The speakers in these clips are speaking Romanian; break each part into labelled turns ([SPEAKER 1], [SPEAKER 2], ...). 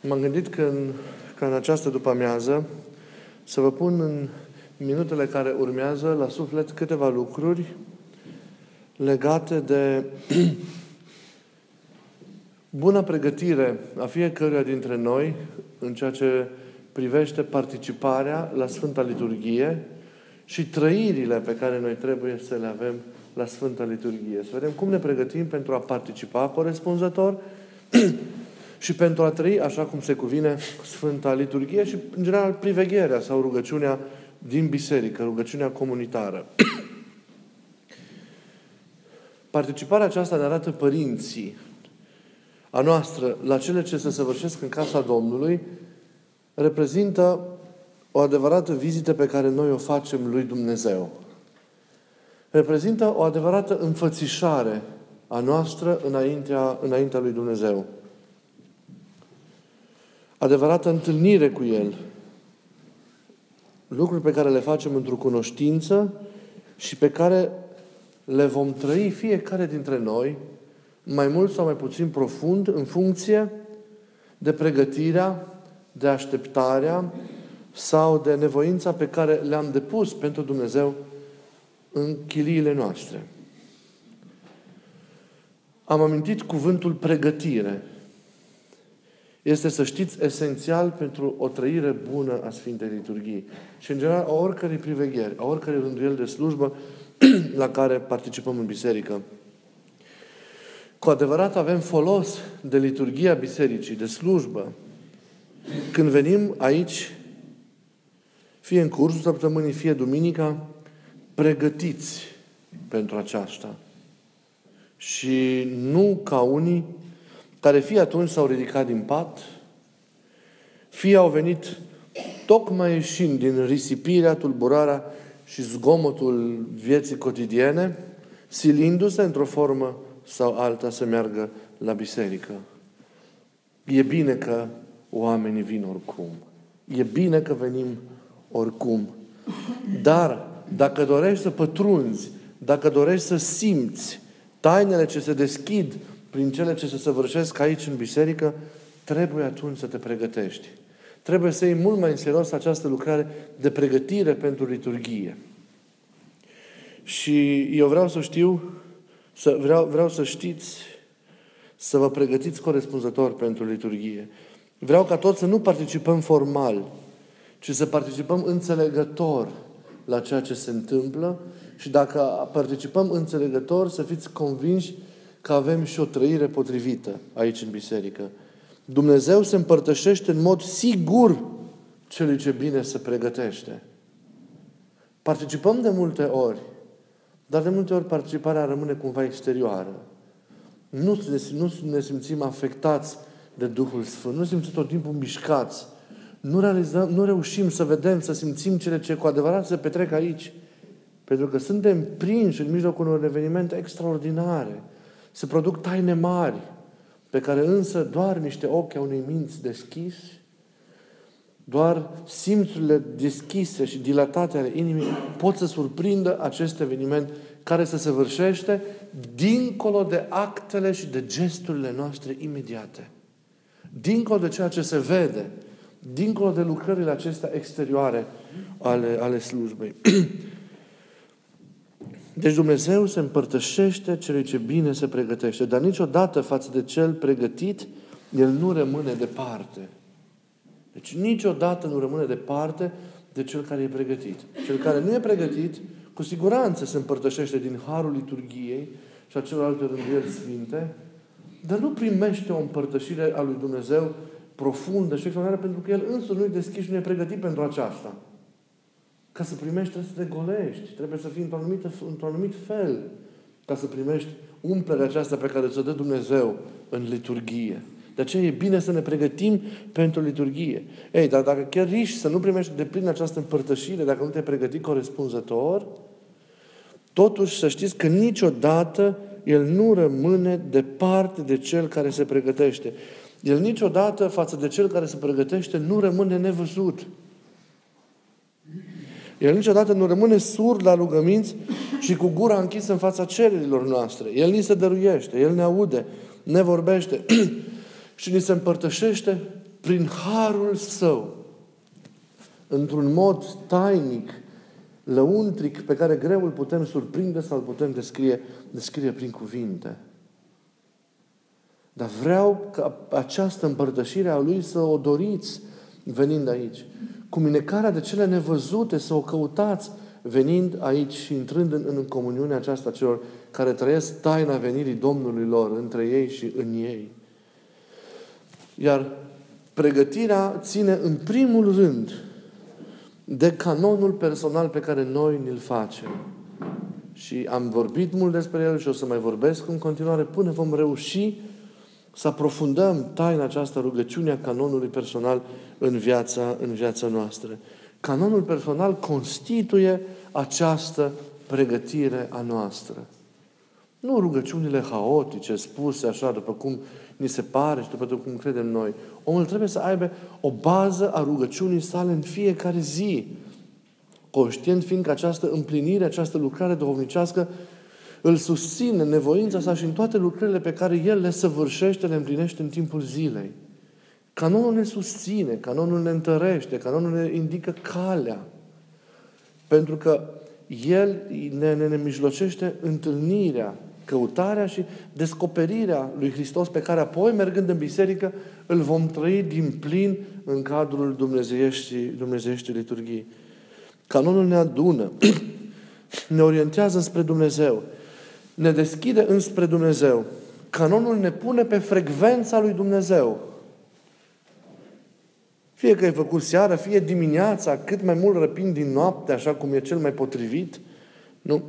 [SPEAKER 1] M-am gândit că în, ca în această după-amiază să vă pun în minutele care urmează la suflet câteva lucruri legate de buna pregătire a fiecăruia dintre noi în ceea ce privește participarea la Sfânta Liturghie și trăirile pe care noi trebuie să le avem la Sfânta Liturghie. Să vedem cum ne pregătim pentru a participa corespunzător și pentru a trăi așa cum se cuvine Sfânta Liturghie și, în general, privegherea sau rugăciunea din biserică, rugăciunea comunitară. Participarea aceasta ne arată părinții a noastră la cele ce se săvârșesc în casa Domnului reprezintă o adevărată vizită pe care noi o facem lui Dumnezeu. Reprezintă o adevărată înfățișare a noastră înaintea, înaintea lui Dumnezeu. Adevărată întâlnire cu El. Lucruri pe care le facem într-o cunoștință și pe care le vom trăi fiecare dintre noi, mai mult sau mai puțin profund, în funcție de pregătirea, de așteptarea sau de nevoința pe care le-am depus pentru Dumnezeu în chiliile noastre. Am amintit cuvântul pregătire. Este, să știți, esențial pentru o trăire bună a Sfintei Liturghii. Și, în general, a oricărei privegheri, a oricărei rânduieli de slujbă la care participăm în biserică. Cu adevărat avem folos de liturgia bisericii, de slujbă, când venim aici, fie în cursul săptămânii, fie duminica, pregătiți pentru aceasta. Și nu ca unii care fie atunci s-au ridicat din pat, fie au venit tocmai ieșind din risipirea, tulburarea și zgomotul vieții cotidiene, silindu-se într-o formă sau alta să meargă la biserică. E bine că oamenii vin oricum. E bine că venim oricum. Dar dacă dorești să pătrunzi, dacă dorești să simți tainele ce se deschid prin cele ce se săvârșesc aici în biserică, trebuie atunci să te pregătești. Trebuie să iei mult mai în serios această lucrare de pregătire pentru liturghie. Și eu vreau să știu, să, vreau, vreau să știți, să vă pregătiți corespunzător pentru liturghie. Vreau ca toți să nu participăm formal, ci să participăm înțelegător la ceea ce se întâmplă și dacă participăm înțelegător, să fiți convinși că avem și o trăire potrivită aici în biserică. Dumnezeu se împărtășește în mod sigur celui ce bine se pregătește. Participăm de multe ori, dar de multe ori participarea rămâne cumva exterioară. Nu ne, nu ne simțim afectați de Duhul Sfânt. Nu simțim tot timpul mișcați. Nu, realizăm, nu reușim să vedem, să simțim cele ce cu adevărat se petrec aici. Pentru că suntem prinși în mijlocul unor evenimente extraordinare. Se produc taine mari, pe care însă doar niște ochi au unei minți deschis, doar simțurile deschise și dilatate ale inimii pot să surprindă acest eveniment care se săvârșește dincolo de actele și de gesturile noastre imediate dincolo de ceea ce se vede, dincolo de lucrările acestea exterioare ale, ale slujbei. Deci Dumnezeu se împărtășește celui ce bine se pregătește, dar niciodată față de cel pregătit, el nu rămâne departe. Deci niciodată nu rămâne departe de cel care e pregătit. Cel care nu e pregătit, cu siguranță se împărtășește din harul liturgiei și a celorlalte rânduieli sfinte, dar nu primește o împărtășire a lui Dumnezeu profundă și extraordinară pentru că El însuși nu-i deschis și nu e pregătit pentru aceasta. Ca să primești trebuie să te golești, trebuie să fii într-un anumit, într anumit fel ca să primești umplerea aceasta pe care ți-o dă Dumnezeu în liturghie. De aceea e bine să ne pregătim pentru liturghie. Ei, dar dacă chiar riști să nu primești de plin această împărtășire, dacă nu te-ai pregătit corespunzător, totuși să știți că niciodată el nu rămâne departe de cel care se pregătește. El niciodată față de cel care se pregătește nu rămâne nevăzut. El niciodată nu rămâne surd la rugăminți și cu gura închisă în fața cererilor noastre. El ni se dăruiește, El ne aude, ne vorbește și ni se împărtășește prin harul său, într-un mod tainic, lăuntric, pe care greu îl putem surprinde sau îl putem descrie, descrie prin cuvinte. Dar vreau ca această împărtășire a Lui să o doriți venind aici. Cu minecarea de cele nevăzute să o căutați venind aici și intrând în, în comuniunea aceasta celor care trăiesc taina venirii Domnului lor între ei și în ei. Iar pregătirea ține în primul rând de canonul personal pe care noi ni-l facem. Și am vorbit mult despre el și o să mai vorbesc în continuare până vom reuși să aprofundăm taina aceasta rugăciunea canonului personal în viața, în viața noastră. Canonul personal constituie această pregătire a noastră. Nu rugăciunile haotice, spuse așa, după cum ni se pare și după cum credem noi. Omul trebuie să aibă o bază a rugăciunii sale în fiecare zi. Conștient fiind că această împlinire, această lucrare duhovnicească îl susține nevoința sa și în toate lucrările pe care el le săvârșește, le împlinește în timpul zilei. Canonul ne susține, canonul ne întărește, canonul ne indică calea. Pentru că el ne, ne, ne mijlocește întâlnirea, căutarea și descoperirea lui Hristos pe care apoi, mergând în biserică, îl vom trăi din plin în cadrul Dumnezeieștii, Dumnezeieștii liturghii. Canonul ne adună, ne orientează spre Dumnezeu, ne deschide înspre Dumnezeu. Canonul ne pune pe frecvența lui Dumnezeu. Fie că e făcut seara, fie dimineața, cât mai mult răpind din noapte, așa cum e cel mai potrivit. Nu.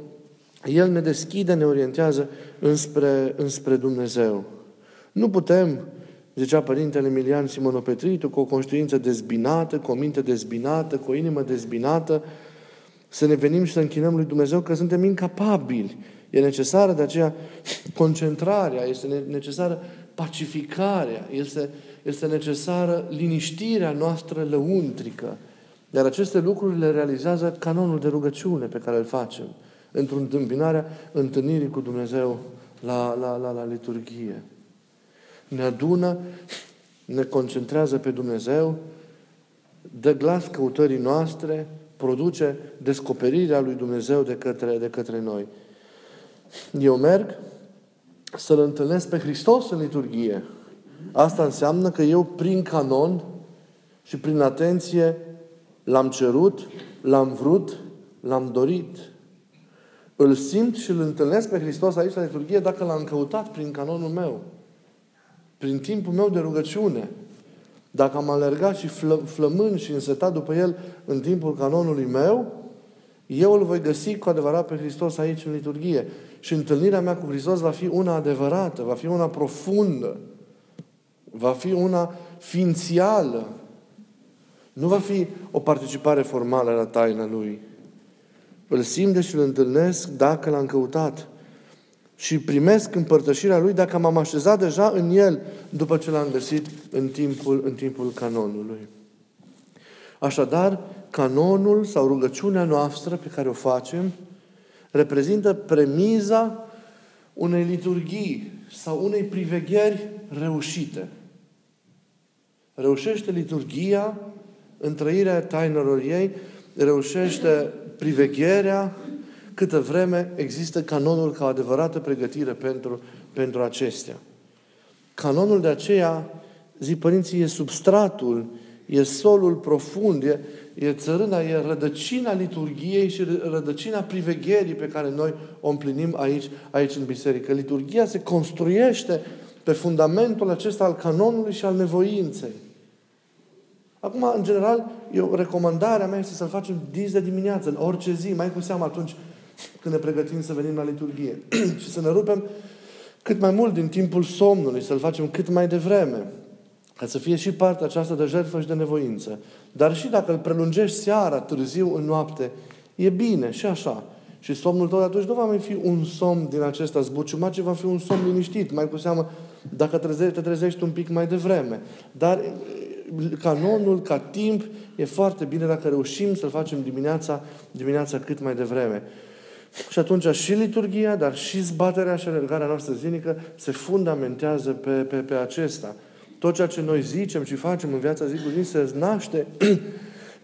[SPEAKER 1] El ne deschide, ne orientează înspre, înspre Dumnezeu. Nu putem, zicea Părintele Emilian Simonopetritu, cu o conștiință dezbinată, cu o minte dezbinată, cu o inimă dezbinată, să ne venim și să închinăm lui Dumnezeu că suntem incapabili. E necesară de aceea concentrarea, este necesară pacificarea, este, este necesară liniștirea noastră lăuntrică. Iar aceste lucruri le realizează canonul de rugăciune pe care îl facem într-o întâmpinare întâlnirii cu Dumnezeu la, la, la, la liturghie. Ne adună, ne concentrează pe Dumnezeu, dă glas căutării noastre, produce descoperirea lui Dumnezeu de către, de către noi. Eu merg să-L întâlnesc pe Hristos în liturghie. Asta înseamnă că eu, prin canon și prin atenție, l-am cerut, l-am vrut, l-am dorit. Îl simt și îl întâlnesc pe Hristos aici la liturghie dacă l-am căutat prin canonul meu. Prin timpul meu de rugăciune. Dacă am alergat și flă, flămând și însetat după El în timpul canonului meu, eu îl voi găsi cu adevărat pe Hristos aici în liturghie. Și întâlnirea mea cu Hristos va fi una adevărată, va fi una profundă, va fi una ființială. Nu va fi o participare formală la taina Lui. Îl simt și îl întâlnesc dacă l-am căutat. Și primesc împărtășirea Lui dacă m-am așezat deja în El după ce l-am găsit în timpul, în timpul canonului. Așadar, canonul sau rugăciunea noastră pe care o facem reprezintă premiza unei liturghii sau unei privegheri reușite. Reușește liturghia în trăirea tainelor ei, reușește privegherea câtă vreme există canonul ca o adevărată pregătire pentru, pentru acestea. Canonul de aceea, zi părinții, e substratul, e solul profund, e, e țărâna, e rădăcina liturgiei și rădăcina privegherii pe care noi o împlinim aici, aici în biserică. Liturgia se construiește pe fundamentul acesta al canonului și al nevoinței. Acum, în general, eu, recomandarea mea este să-l facem dis de dimineață, în orice zi, mai cu seamă atunci când ne pregătim să venim la liturghie. și să ne rupem cât mai mult din timpul somnului, să-l facem cât mai devreme. Ca să fie și partea aceasta de jertfă și de nevoință. Dar și dacă îl prelungești seara, târziu, în noapte, e bine și așa. Și somnul tău atunci nu va mai fi un somn din acesta zbuciumat, ci va fi un somn liniștit, mai cu seamă dacă trezești, te trezești un pic mai devreme. Dar canonul, ca timp, e foarte bine dacă reușim să-l facem dimineața, dimineața cât mai devreme. Și atunci și liturgia, dar și zbaterea și alergarea noastră zilnică se fundamentează pe, pe, pe acesta. Tot ceea ce noi zicem și facem în viața zi cu zi se naște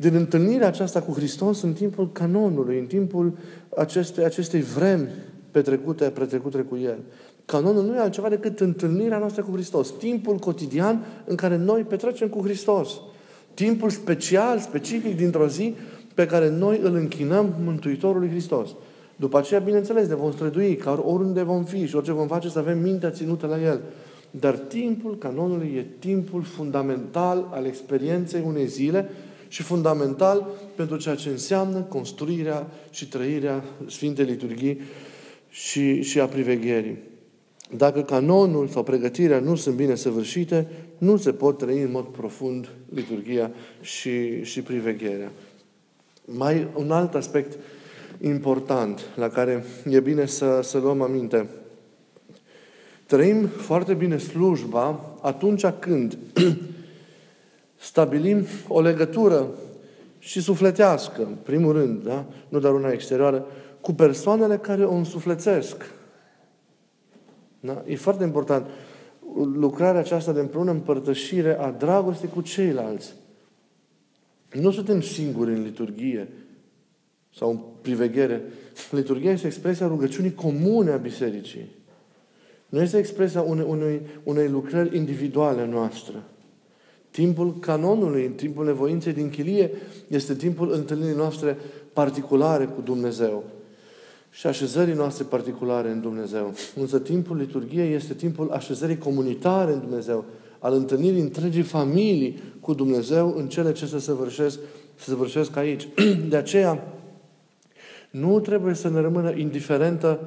[SPEAKER 1] din întâlnirea aceasta cu Hristos în timpul canonului, în timpul acestei, acestei vremi petrecute, petrecute cu El. Canonul nu e altceva decât întâlnirea noastră cu Hristos. Timpul cotidian în care noi petrecem cu Hristos. Timpul special, specific dintr-o zi pe care noi îl închinăm Mântuitorului Hristos. După aceea, bineînțeles, ne vom strădui, ca oriunde vom fi și orice vom face, să avem mintea ținută la El. Dar timpul canonului e timpul fundamental al experienței unei zile și fundamental pentru ceea ce înseamnă construirea și trăirea Sfintei Liturghii și, și a privegherii. Dacă canonul sau pregătirea nu sunt bine săvârșite, nu se pot trăi în mod profund liturgia și, și privegherea. Mai un alt aspect important la care e bine să, să luăm aminte. Trăim foarte bine slujba atunci când stabilim o legătură și sufletească, în primul rând, da? nu doar una exterioară, cu persoanele care o însuflețesc. Da? E foarte important lucrarea aceasta de împreună împărtășire a dragostei cu ceilalți. Nu suntem singuri în liturghie sau în priveghere. Liturghia este expresia rugăciunii comune a bisericii. Nu este expresia unei, unei, unei lucrări individuale noastre. Timpul canonului, timpul nevoinței din chilie, este timpul întâlnirii noastre particulare cu Dumnezeu și așezării noastre particulare în Dumnezeu. Însă timpul liturgiei este timpul așezării comunitare în Dumnezeu, al întâlnirii întregii familii cu Dumnezeu în cele ce se săvârșesc, se săvârșesc aici. De aceea, nu trebuie să ne rămână indiferentă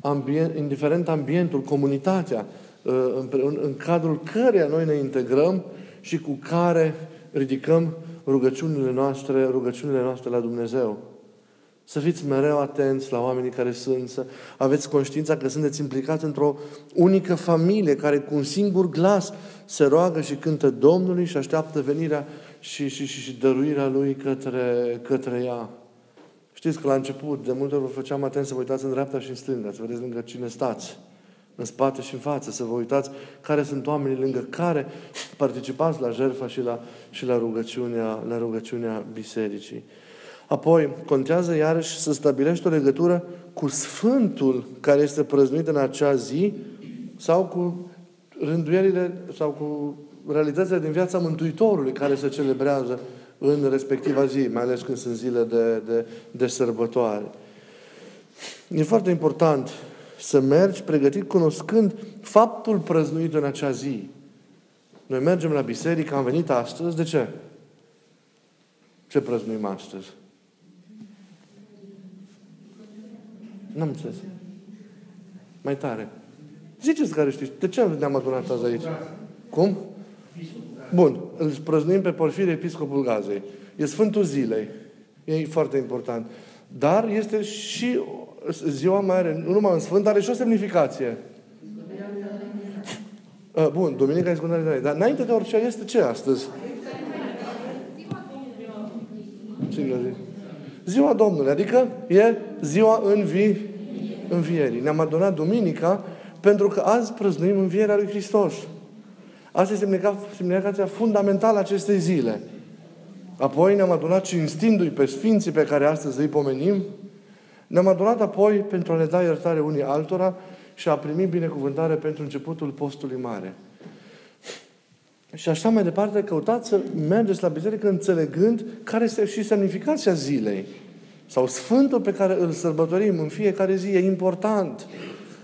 [SPEAKER 1] ambient, indiferent ambientul, comunitatea, uh, în, în cadrul căreia noi ne integrăm și cu care ridicăm rugăciunile noastre, rugăciunile noastre la Dumnezeu. Să fiți mereu atenți la oamenii care sunt, să aveți conștiința că sunteți implicați într-o unică familie care cu un singur glas se roagă și cântă Domnului și așteaptă venirea și, și, și, și dăruirea Lui către, către ea. Știți că la început, de multe ori vă făceam atent să vă uitați în dreapta și în stânga, să vedeți lângă cine stați, în spate și în față, să vă uitați care sunt oamenii lângă care participați la jertfa și la, și la, rugăciunea, la rugăciunea bisericii. Apoi, contează iarăși să stabilești o legătură cu Sfântul care este prăznuit în acea zi sau cu rânduielile sau cu realitățile din viața Mântuitorului care se celebrează în respectiva zi, mai ales când sunt zile de, de, de sărbătoare. E foarte important să mergi pregătit cunoscând faptul prăznuit în acea zi. Noi mergem la biserică, am venit astăzi, de ce? Ce prăznuim astăzi? N-am înțeles. Mai tare. Ziceți care știți. De ce ne-am adunat azi aici? Cum? Bun. Îl prăznuim pe Porfir Episcopul Gazei. E Sfântul Zilei. E foarte important. Dar este și ziua mai are, nu numai în Sfânt, are și o semnificație. Bun, Duminica este Scundare Dar înainte de orice este ce astăzi? Cine zi? Ziua Domnului, adică e ziua învi, învierii. Ne-am adunat duminica pentru că azi prăznuim învierea lui Hristos. Asta este semnificația fundamentală a acestei zile. Apoi ne-am adunat cinstindu-i pe Sfinții pe care astăzi îi pomenim. Ne-am adunat apoi pentru a le da iertare unii altora și a primi binecuvântare pentru începutul postului mare. Și așa mai departe, căutați să mergeți la biserică înțelegând care este și semnificația zilei. Sau Sfântul pe care îl sărbătorim în fiecare zi e important.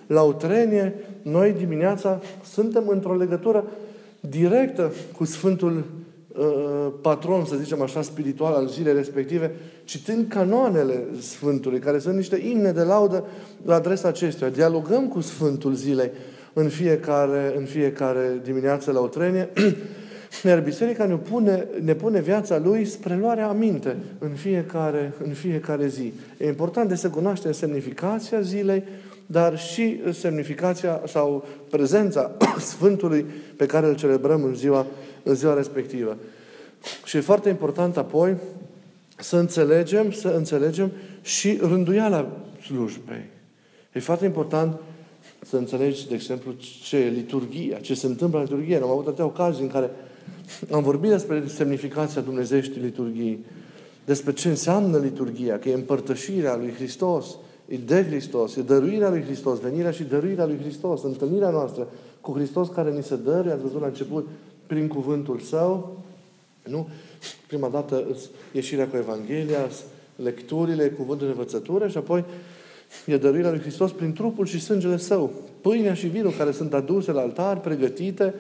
[SPEAKER 1] La Utrenie, noi dimineața suntem într-o legătură directă cu Sfântul uh, patron, să zicem așa, spiritual al zilei respective, citând canoanele Sfântului, care sunt niște imne de laudă la adresa acestuia. Dialogăm cu Sfântul zilei în fiecare, în fiecare dimineață la o trenie, iar Biserica ne pune, ne pune viața Lui spre luarea aminte în fiecare, în fiecare zi. E important de să cunoaștem semnificația zilei, dar și semnificația sau prezența Sfântului pe care îl celebrăm în ziua, în ziua respectivă. Și e foarte important apoi să înțelegem, să înțelegem și rânduiala slujbei. E foarte important să înțelegi, de exemplu, ce e liturgia, ce se întâmplă în liturgie. Am avut atâtea ocazii în care am vorbit despre semnificația Dumnezeieștii liturghii, despre ce înseamnă liturgia, că e împărtășirea lui Hristos, e de Hristos, e dăruirea lui Hristos, venirea și dăruirea lui Hristos, întâlnirea noastră cu Hristos care ni se dăruie, ați văzut la început, prin cuvântul Său, nu? Prima dată ieșirea cu Evanghelia, lecturile, cuvântul de învățătură și apoi e dăruirea lui Hristos prin trupul și sângele Său. Pâinea și vinul care sunt aduse la altar, pregătite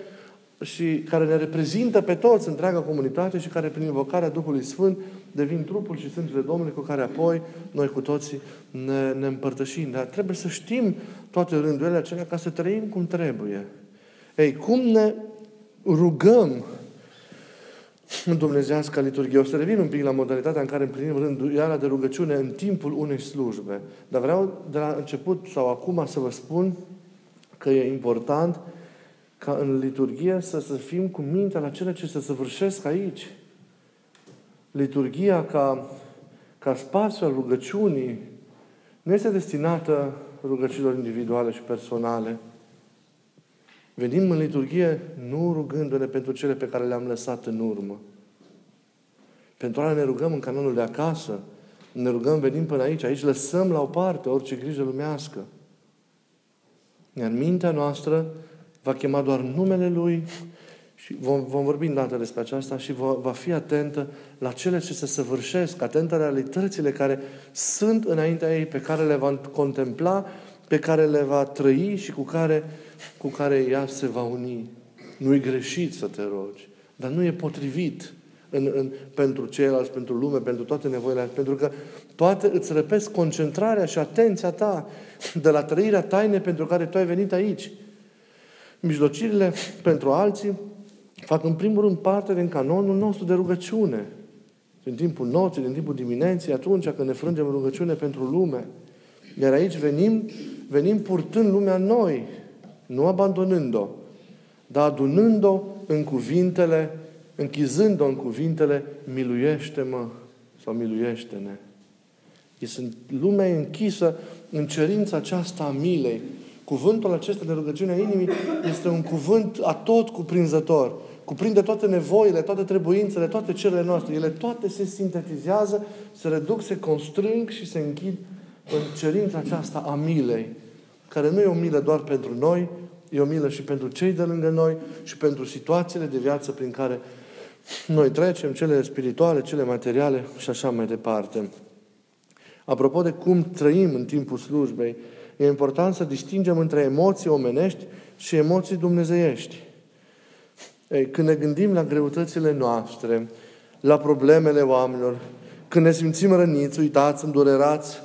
[SPEAKER 1] și care ne reprezintă pe toți, întreaga comunitate și care prin invocarea Duhului Sfânt devin trupul și sângele Domnului cu care apoi noi cu toții ne, ne împărtășim. Dar trebuie să știm toate rândurile acelea ca să trăim cum trebuie. Ei, cum ne rugăm în dumnezească liturghie. O să revin un pic la modalitatea în care împlinim rânduiala de rugăciune în timpul unei slujbe. Dar vreau de la început sau acum să vă spun că e important ca în liturghie să, să fim cu mintea la cele ce se săvârșesc aici. Liturghia ca, ca spațiu al rugăciunii nu este destinată rugăciunilor individuale și personale. Venim în liturghie nu rugându-ne pentru cele pe care le-am lăsat în urmă. Pentru a ne rugăm în canonul de acasă, ne rugăm, venim până aici, aici lăsăm la o parte orice grijă lumească. Iar mintea noastră va chema doar numele Lui și vom, vom vorbi dată despre aceasta și va, va fi atentă la cele ce se săvârșesc, atentă la realitățile care sunt înaintea ei, pe care le va contempla, pe care le va trăi și cu care cu care ea se va uni. Nu e greșit să te rogi, dar nu e potrivit în, în, pentru ceilalți, pentru lume, pentru toate nevoile, pentru că toate îți răpesc concentrarea și atenția ta de la trăirea taine pentru care tu ai venit aici. Mijlocirile pentru alții fac în primul rând parte din canonul nostru de rugăciune. Din timpul noții, din timpul dimineții, atunci când ne frângem rugăciune pentru lume. Iar aici venim, venim purtând lumea noi, nu abandonând-o, dar adunând-o în cuvintele, închizând-o în cuvintele, miluiește-mă sau miluiește-ne. Sunt lumea închisă în cerința aceasta a milei. Cuvântul acesta de rugăciune a inimii este un cuvânt atot cuprinzător. Cuprinde toate nevoile, toate trebuințele, toate celele noastre. Ele toate se sintetizează, se reduc, se constrâng și se închid în cerința aceasta a milei care nu e o milă doar pentru noi, e o milă și pentru cei de lângă noi și pentru situațiile de viață prin care noi trecem, cele spirituale, cele materiale și așa mai departe. Apropo de cum trăim în timpul slujbei, e important să distingem între emoții omenești și emoții dumnezeiești. Ei, când ne gândim la greutățile noastre, la problemele oamenilor, când ne simțim răniți, uitați, îndurerați,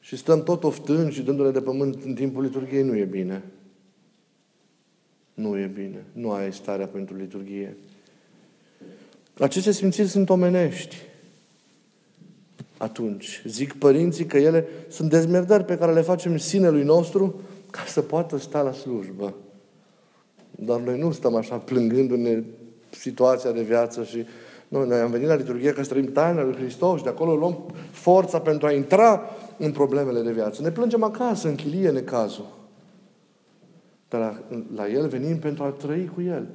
[SPEAKER 1] și stăm tot oftând și dându-le de pământ în timpul liturgiei, nu e bine. Nu e bine. Nu ai starea pentru liturgie. Aceste simțiri sunt omenești. Atunci, zic părinții că ele sunt dezmerdări pe care le facem sinelui nostru ca să poată sta la slujbă. Dar noi nu stăm așa plângându-ne situația de viață și noi, noi am venit la liturghie ca să trăim taina lui Hristos și de acolo luăm forța pentru a intra în problemele de viață. Ne plângem acasă, în chilie necazul. Dar la, la El venim pentru a trăi cu El.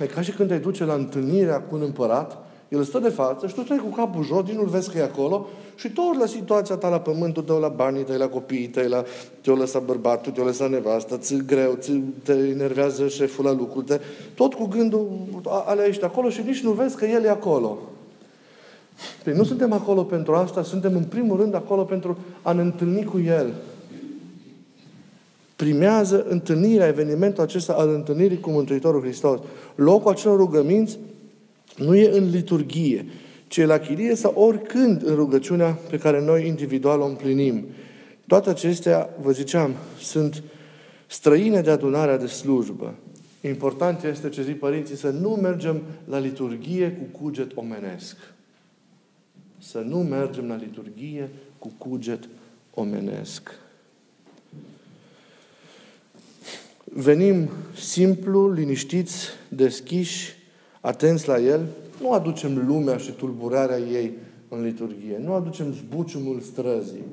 [SPEAKER 1] E ca și când te duce la întâlnirea cu un împărat, el stă de față și tu stai cu capul jos, din nu-l vezi că e acolo și tot la situația ta, la pământul tău, la banii tăi, la copiii tăi, la te-o lăsat bărbatul, te-o lăsat nevasta, ți greu, ți te enervează șeful la lucru, te, tot cu gândul alea ești acolo și nici nu vezi că el e acolo. Păi nu suntem acolo pentru asta, suntem în primul rând acolo pentru a ne întâlni cu El. Primează întâlnirea, evenimentul acesta al întâlnirii cu Mântuitorul Hristos. Locul acelor rugăminți nu e în liturghie, ci e la chirie sau oricând în rugăciunea pe care noi individual o împlinim. Toate acestea, vă ziceam, sunt străine de adunarea de slujbă. Important este, ce zic părinții, să nu mergem la liturghie cu cuget omenesc. Să nu mergem la liturghie cu cuget omenesc. Venim simplu, liniștiți, deschiși, atenți la El, nu aducem lumea și tulburarea ei în liturghie, nu aducem zbuciumul străzii,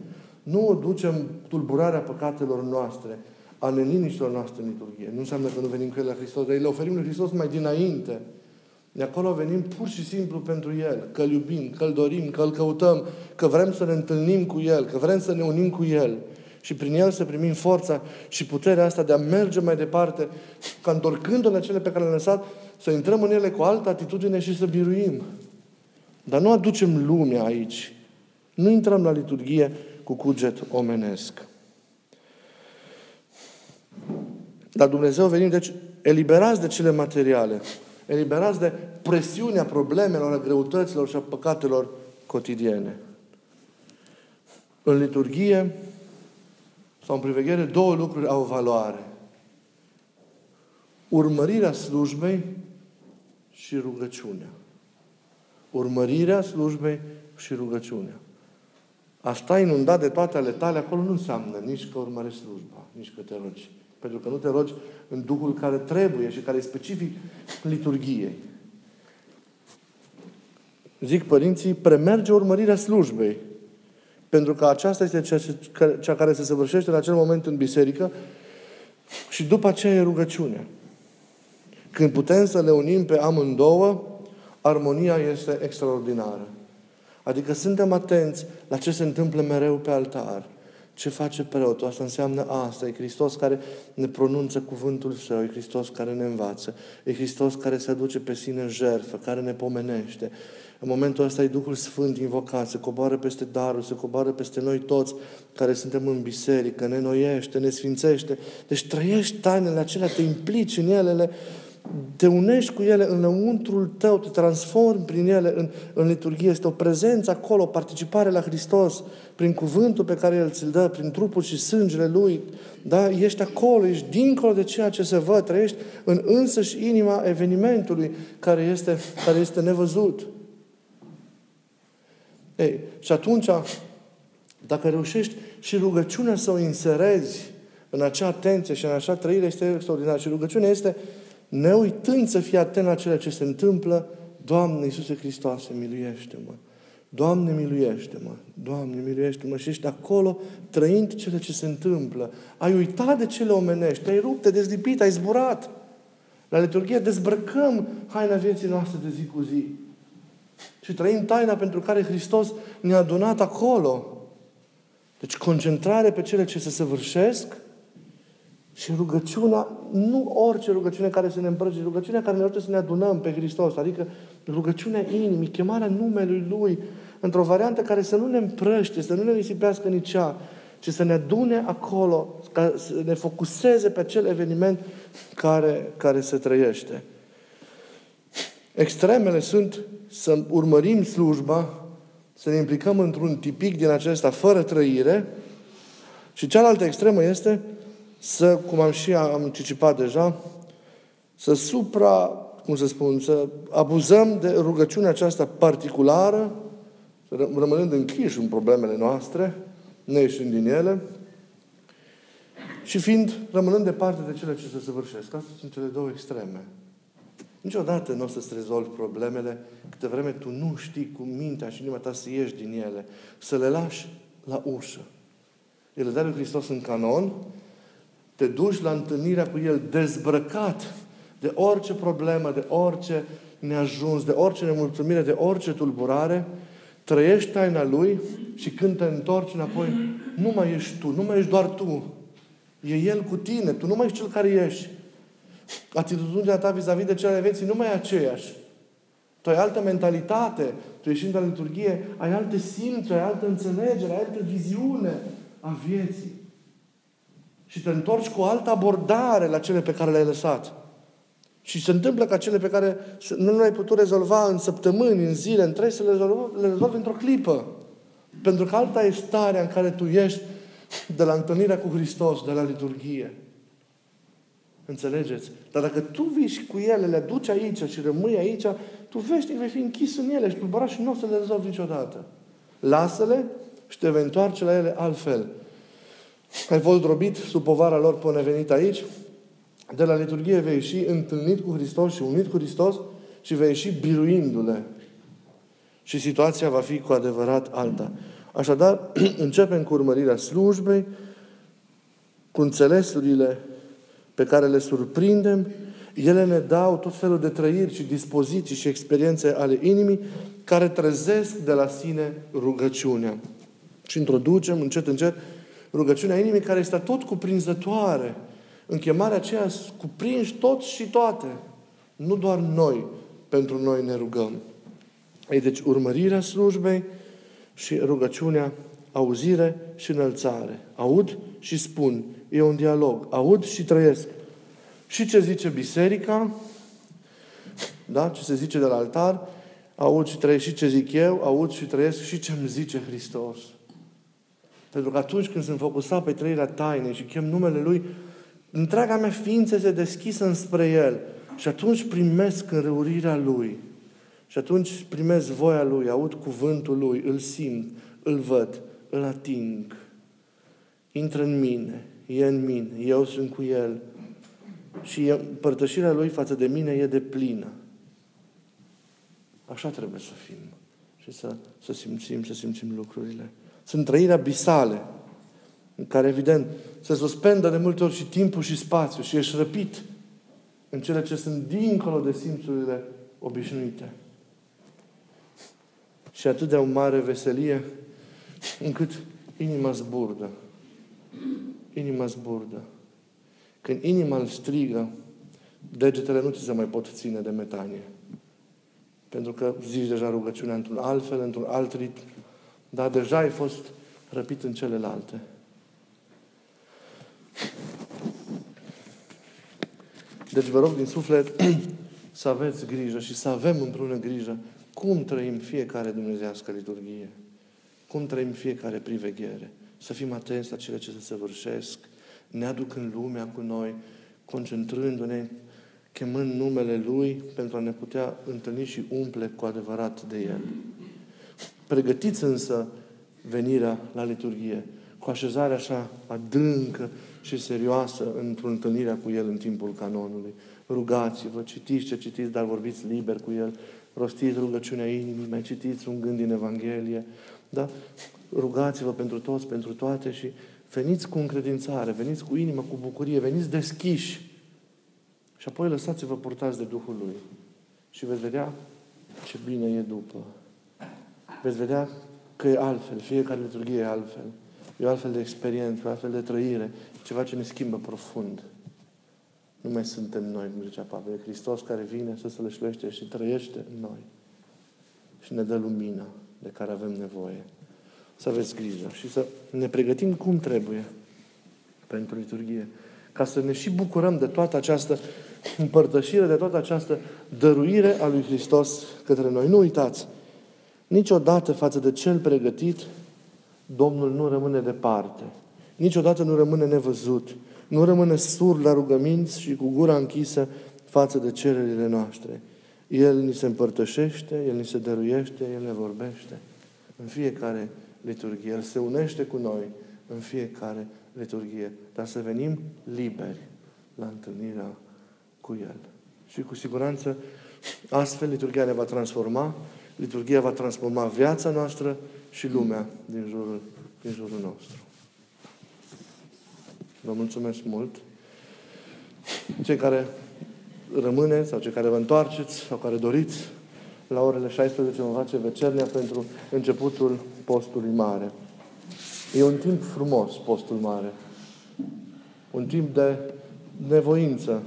[SPEAKER 1] nu aducem tulburarea păcatelor noastre, a neliniștilor noastre în liturghie. Nu înseamnă că nu venim cu ele la Hristos, dar le oferim lui Hristos mai dinainte. De acolo venim pur și simplu pentru El, că îl iubim, că îl dorim, că îl căutăm, că vrem să ne întâlnim cu El, că vrem să ne unim cu El și prin El să primim forța și puterea asta de a merge mai departe, ca întorcându-ne cele pe care le-am lăsat, să intrăm în ele cu altă atitudine și să biruim. Dar nu aducem lumea aici. Nu intrăm la liturghie cu cuget omenesc. Dar Dumnezeu venim, deci, eliberați de cele materiale, eliberați de presiunea problemelor, a greutăților și a păcatelor cotidiene. În liturghie sau în priveghere, două lucruri au valoare. Urmărirea slujbei și rugăciunea. Urmărirea slujbei și rugăciunea. A sta inundat de toate ale tale, acolo nu înseamnă nici că urmărești slujba, nici că te rogi. Pentru că nu te rogi în Duhul care trebuie și care e specific liturgiei. Zic părinții, premerge urmărirea slujbei. Pentru că aceasta este cea, cea care se săvârșește în acel moment în biserică și după aceea e rugăciunea. Când putem să le unim pe amândouă, armonia este extraordinară. Adică suntem atenți la ce se întâmplă mereu pe altar. Ce face preotul? Asta înseamnă asta. E Hristos care ne pronunță cuvântul Său. E Hristos care ne învață. E Hristos care se aduce pe sine în jertfă, care ne pomenește. În momentul ăsta e Duhul Sfânt invocat, se coboară peste darul, se coboară peste noi toți care suntem în biserică, ne noiește, ne sfințește. Deci trăiești tainele acelea, te implici în ele, te unești cu ele în lăuntrul tău, te transformi prin ele în, în liturghie. Este o prezență acolo, o participare la Hristos, prin cuvântul pe care El ți-l dă, prin trupul și sângele Lui. Da? Ești acolo, ești dincolo de ceea ce se văd, trăiești în însăși inima evenimentului care este, care este nevăzut. Ei, și atunci, dacă reușești și rugăciunea să o inserezi în acea atenție și în acea trăire, este extraordinar. Și rugăciunea este ne uitând să fii atent la ceea ce se întâmplă, Doamne Iisuse Hristoase, miluiește-mă! Doamne, miluiește-mă! Doamne, miluiește-mă! Și ești acolo trăind cele ce se întâmplă. Ai uitat de cele omenești, ai rupt, te dezlipit, ai zburat. La liturghie dezbrăcăm haina vieții noastre de zi cu zi. Și trăim taina pentru care Hristos ne-a adunat acolo. Deci concentrare pe cele ce se săvârșesc și rugăciunea, nu orice rugăciune care să ne împrăge, rugăciunea care ne ajută să ne adunăm pe Hristos, adică rugăciunea inimii, chemarea numelui Lui, într-o variantă care să nu ne împrăște, să nu ne risipească nici ea, ci să ne adune acolo, ca să ne focuseze pe acel eveniment care, care se trăiește. Extremele sunt să urmărim slujba, să ne implicăm într-un tipic din acesta fără trăire și cealaltă extremă este să, cum am și am anticipat deja, să supra, cum să spun, să abuzăm de rugăciunea aceasta particulară, rămânând închiși în problemele noastre, ne ieșind din ele, și fiind, rămânând departe de cele ce se săvârșesc. Astea sunt cele două extreme. Niciodată nu o să-ți rezolvi problemele câte vreme tu nu știi cu mintea și inima ta să ieși din ele, să le lași la ușă. El dă lui Hristos în canon, te duci la întâlnirea cu El dezbrăcat de orice problemă, de orice neajuns, de orice nemulțumire, de orice tulburare, trăiești taina Lui și când te întorci înapoi, nu mai ești tu, nu mai ești doar tu. E El cu tine, tu nu mai ești cel care ești. Atitudinea ta vis-a-vis de cele vieții nu mai e aceeași. Tu ai altă mentalitate, tu ieșind la liturghie, ai alte simțuri, ai altă înțelegere, ai altă viziune a vieții. Și te întorci cu o altă abordare la cele pe care le-ai lăsat. Și se întâmplă ca cele pe care nu le-ai putut rezolva în săptămâni, în zile, în trei, să le rezolvi, le rezolvi într-o clipă. Pentru că alta e starea în care tu ești de la întâlnirea cu Hristos, de la liturghie. Înțelegeți? Dar dacă tu vii și cu ele, le duci aici și rămâi aici, tu vezi vei fi închis în ele și tulburat și nu o să le rezolvi niciodată. Lasă-le și te vei întoarce la ele altfel. Ai fost drobit sub povara lor până ai venit aici, de la liturghie vei ieși întâlnit cu Hristos și unit cu Hristos și vei ieși biruindu-le. Și situația va fi cu adevărat alta. Așadar, începem cu urmărirea slujbei, cu înțelesurile pe care le surprindem, ele ne dau tot felul de trăiri și dispoziții și experiențe ale inimii care trezesc de la sine rugăciunea. Și introducem încet, încet rugăciunea inimii care este tot cuprinzătoare. În chemarea aceea cuprinși tot și toate. Nu doar noi, pentru noi ne rugăm. Ei, deci urmărirea slujbei și rugăciunea, auzire și înălțare. Aud și spun. E un dialog. Aud și trăiesc. Și ce zice biserica, da? ce se zice de la altar, aud și trăiesc și ce zic eu, aud și trăiesc și ce îmi zice Hristos. Pentru că atunci când sunt focusat pe trăirea tainei și chem numele Lui, întreaga mea ființă se deschisă înspre El. Și atunci primesc înrăurirea Lui. Și atunci primesc voia Lui, aud cuvântul Lui, îl simt, îl văd, îl ating. Intră în mine, e în mine, eu sunt cu El. Și împărtășirea Lui față de mine e de plină. Așa trebuie să fim. Și să, să simțim, să simțim lucrurile. Sunt trăirea bisale, în care, evident, se suspendă de multe ori și timpul și spațiu și ești răpit în cele ce sunt dincolo de simțurile obișnuite. Și atât de o mare veselie încât inima zburdă. Inima zburdă. Când inima îl strigă, degetele nu ți se mai pot ține de metanie. Pentru că zici deja rugăciunea într-un alt fel, într-un alt ritm, dar deja ai fost răpit în celelalte. Deci vă rog din suflet să aveți grijă și să avem împreună grijă cum trăim fiecare dumnezească liturghie. Cum trăim fiecare priveghere. Să fim atenți la cele ce se săvârșesc. Ne aduc în lumea cu noi, concentrându-ne, chemând numele Lui pentru a ne putea întâlni și umple cu adevărat de El. Pregătiți însă venirea la liturghie cu așezarea așa adâncă și serioasă într-o întâlnirea cu El în timpul canonului. Rugați-vă, citiți ce citiți, dar vorbiți liber cu El. Rostiți rugăciunea inimii, mai citiți un gând din Evanghelie. Da? Rugați-vă pentru toți, pentru toate și veniți cu încredințare, veniți cu inimă, cu bucurie, veniți deschiși. Și apoi lăsați-vă purtați de Duhul Lui. Și veți vedea ce bine e după. Veți vedea că e altfel. Fiecare liturghie e altfel. E o altfel de experiență, o altfel de trăire. Ceva ce ne schimbă profund. Nu mai suntem noi, cum zicea Pavel. E Hristos care vine să se lășluiește și trăiește în noi. Și ne dă lumina de care avem nevoie. Să aveți grijă și să ne pregătim cum trebuie pentru liturghie. Ca să ne și bucurăm de toată această împărtășire, de toată această dăruire a lui Hristos către noi. Nu uitați, niciodată față de cel pregătit, Domnul nu rămâne departe. Niciodată nu rămâne nevăzut. Nu rămâne sur la rugăminți și cu gura închisă față de cererile noastre. El ni se împărtășește, El ni se dăruiește, El ne vorbește. În fiecare liturghie. El se unește cu noi în fiecare liturghie. Dar să venim liberi la întâlnirea cu El. Și cu siguranță astfel liturghia ne va transforma, liturghia va transforma viața noastră și lumea din jurul, din jurul nostru. Vă mulțumesc mult. Cei care rămâneți sau cei care vă întoarceți sau care doriți, la orele 16 vom face vecernia pentru începutul postului mare. E un timp frumos, postul mare. Un timp de nevoință,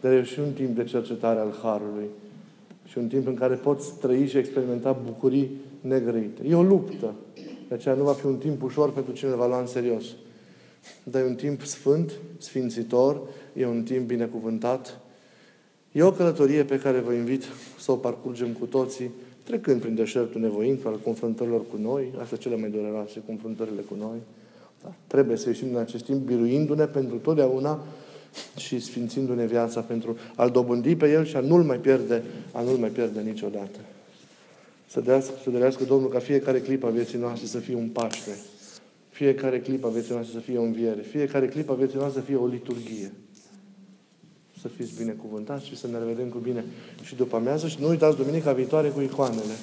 [SPEAKER 1] dar e și un timp de cercetare al Harului. Și un timp în care poți trăi și experimenta bucurii negrăite. E o luptă. De aceea nu va fi un timp ușor pentru cine va lua în serios. Dar e un timp sfânt, sfințitor, e un timp binecuvântat. E o călătorie pe care vă invit să o parcurgem cu toții, trecând prin deșertul nevoinț al confruntărilor cu noi, astea cele mai dureroase, confruntările cu noi. Da? Trebuie să ieșim din acest timp biruindu-ne pentru totdeauna și sfințindu-ne viața pentru a-L dobândi pe El și a nu-L mai pierde, a nu-L mai pierde niciodată. Să dească, să dorească Domnul ca fiecare clipă a vieții noastre să fie un Paște. Fiecare clipă a vieții noastre să fie o înviere. Fiecare clipă a vieții noastre să fie o liturghie. Să fiți binecuvântați și să ne revedem cu bine și după amiază. Și nu uitați duminica viitoare cu icoanele.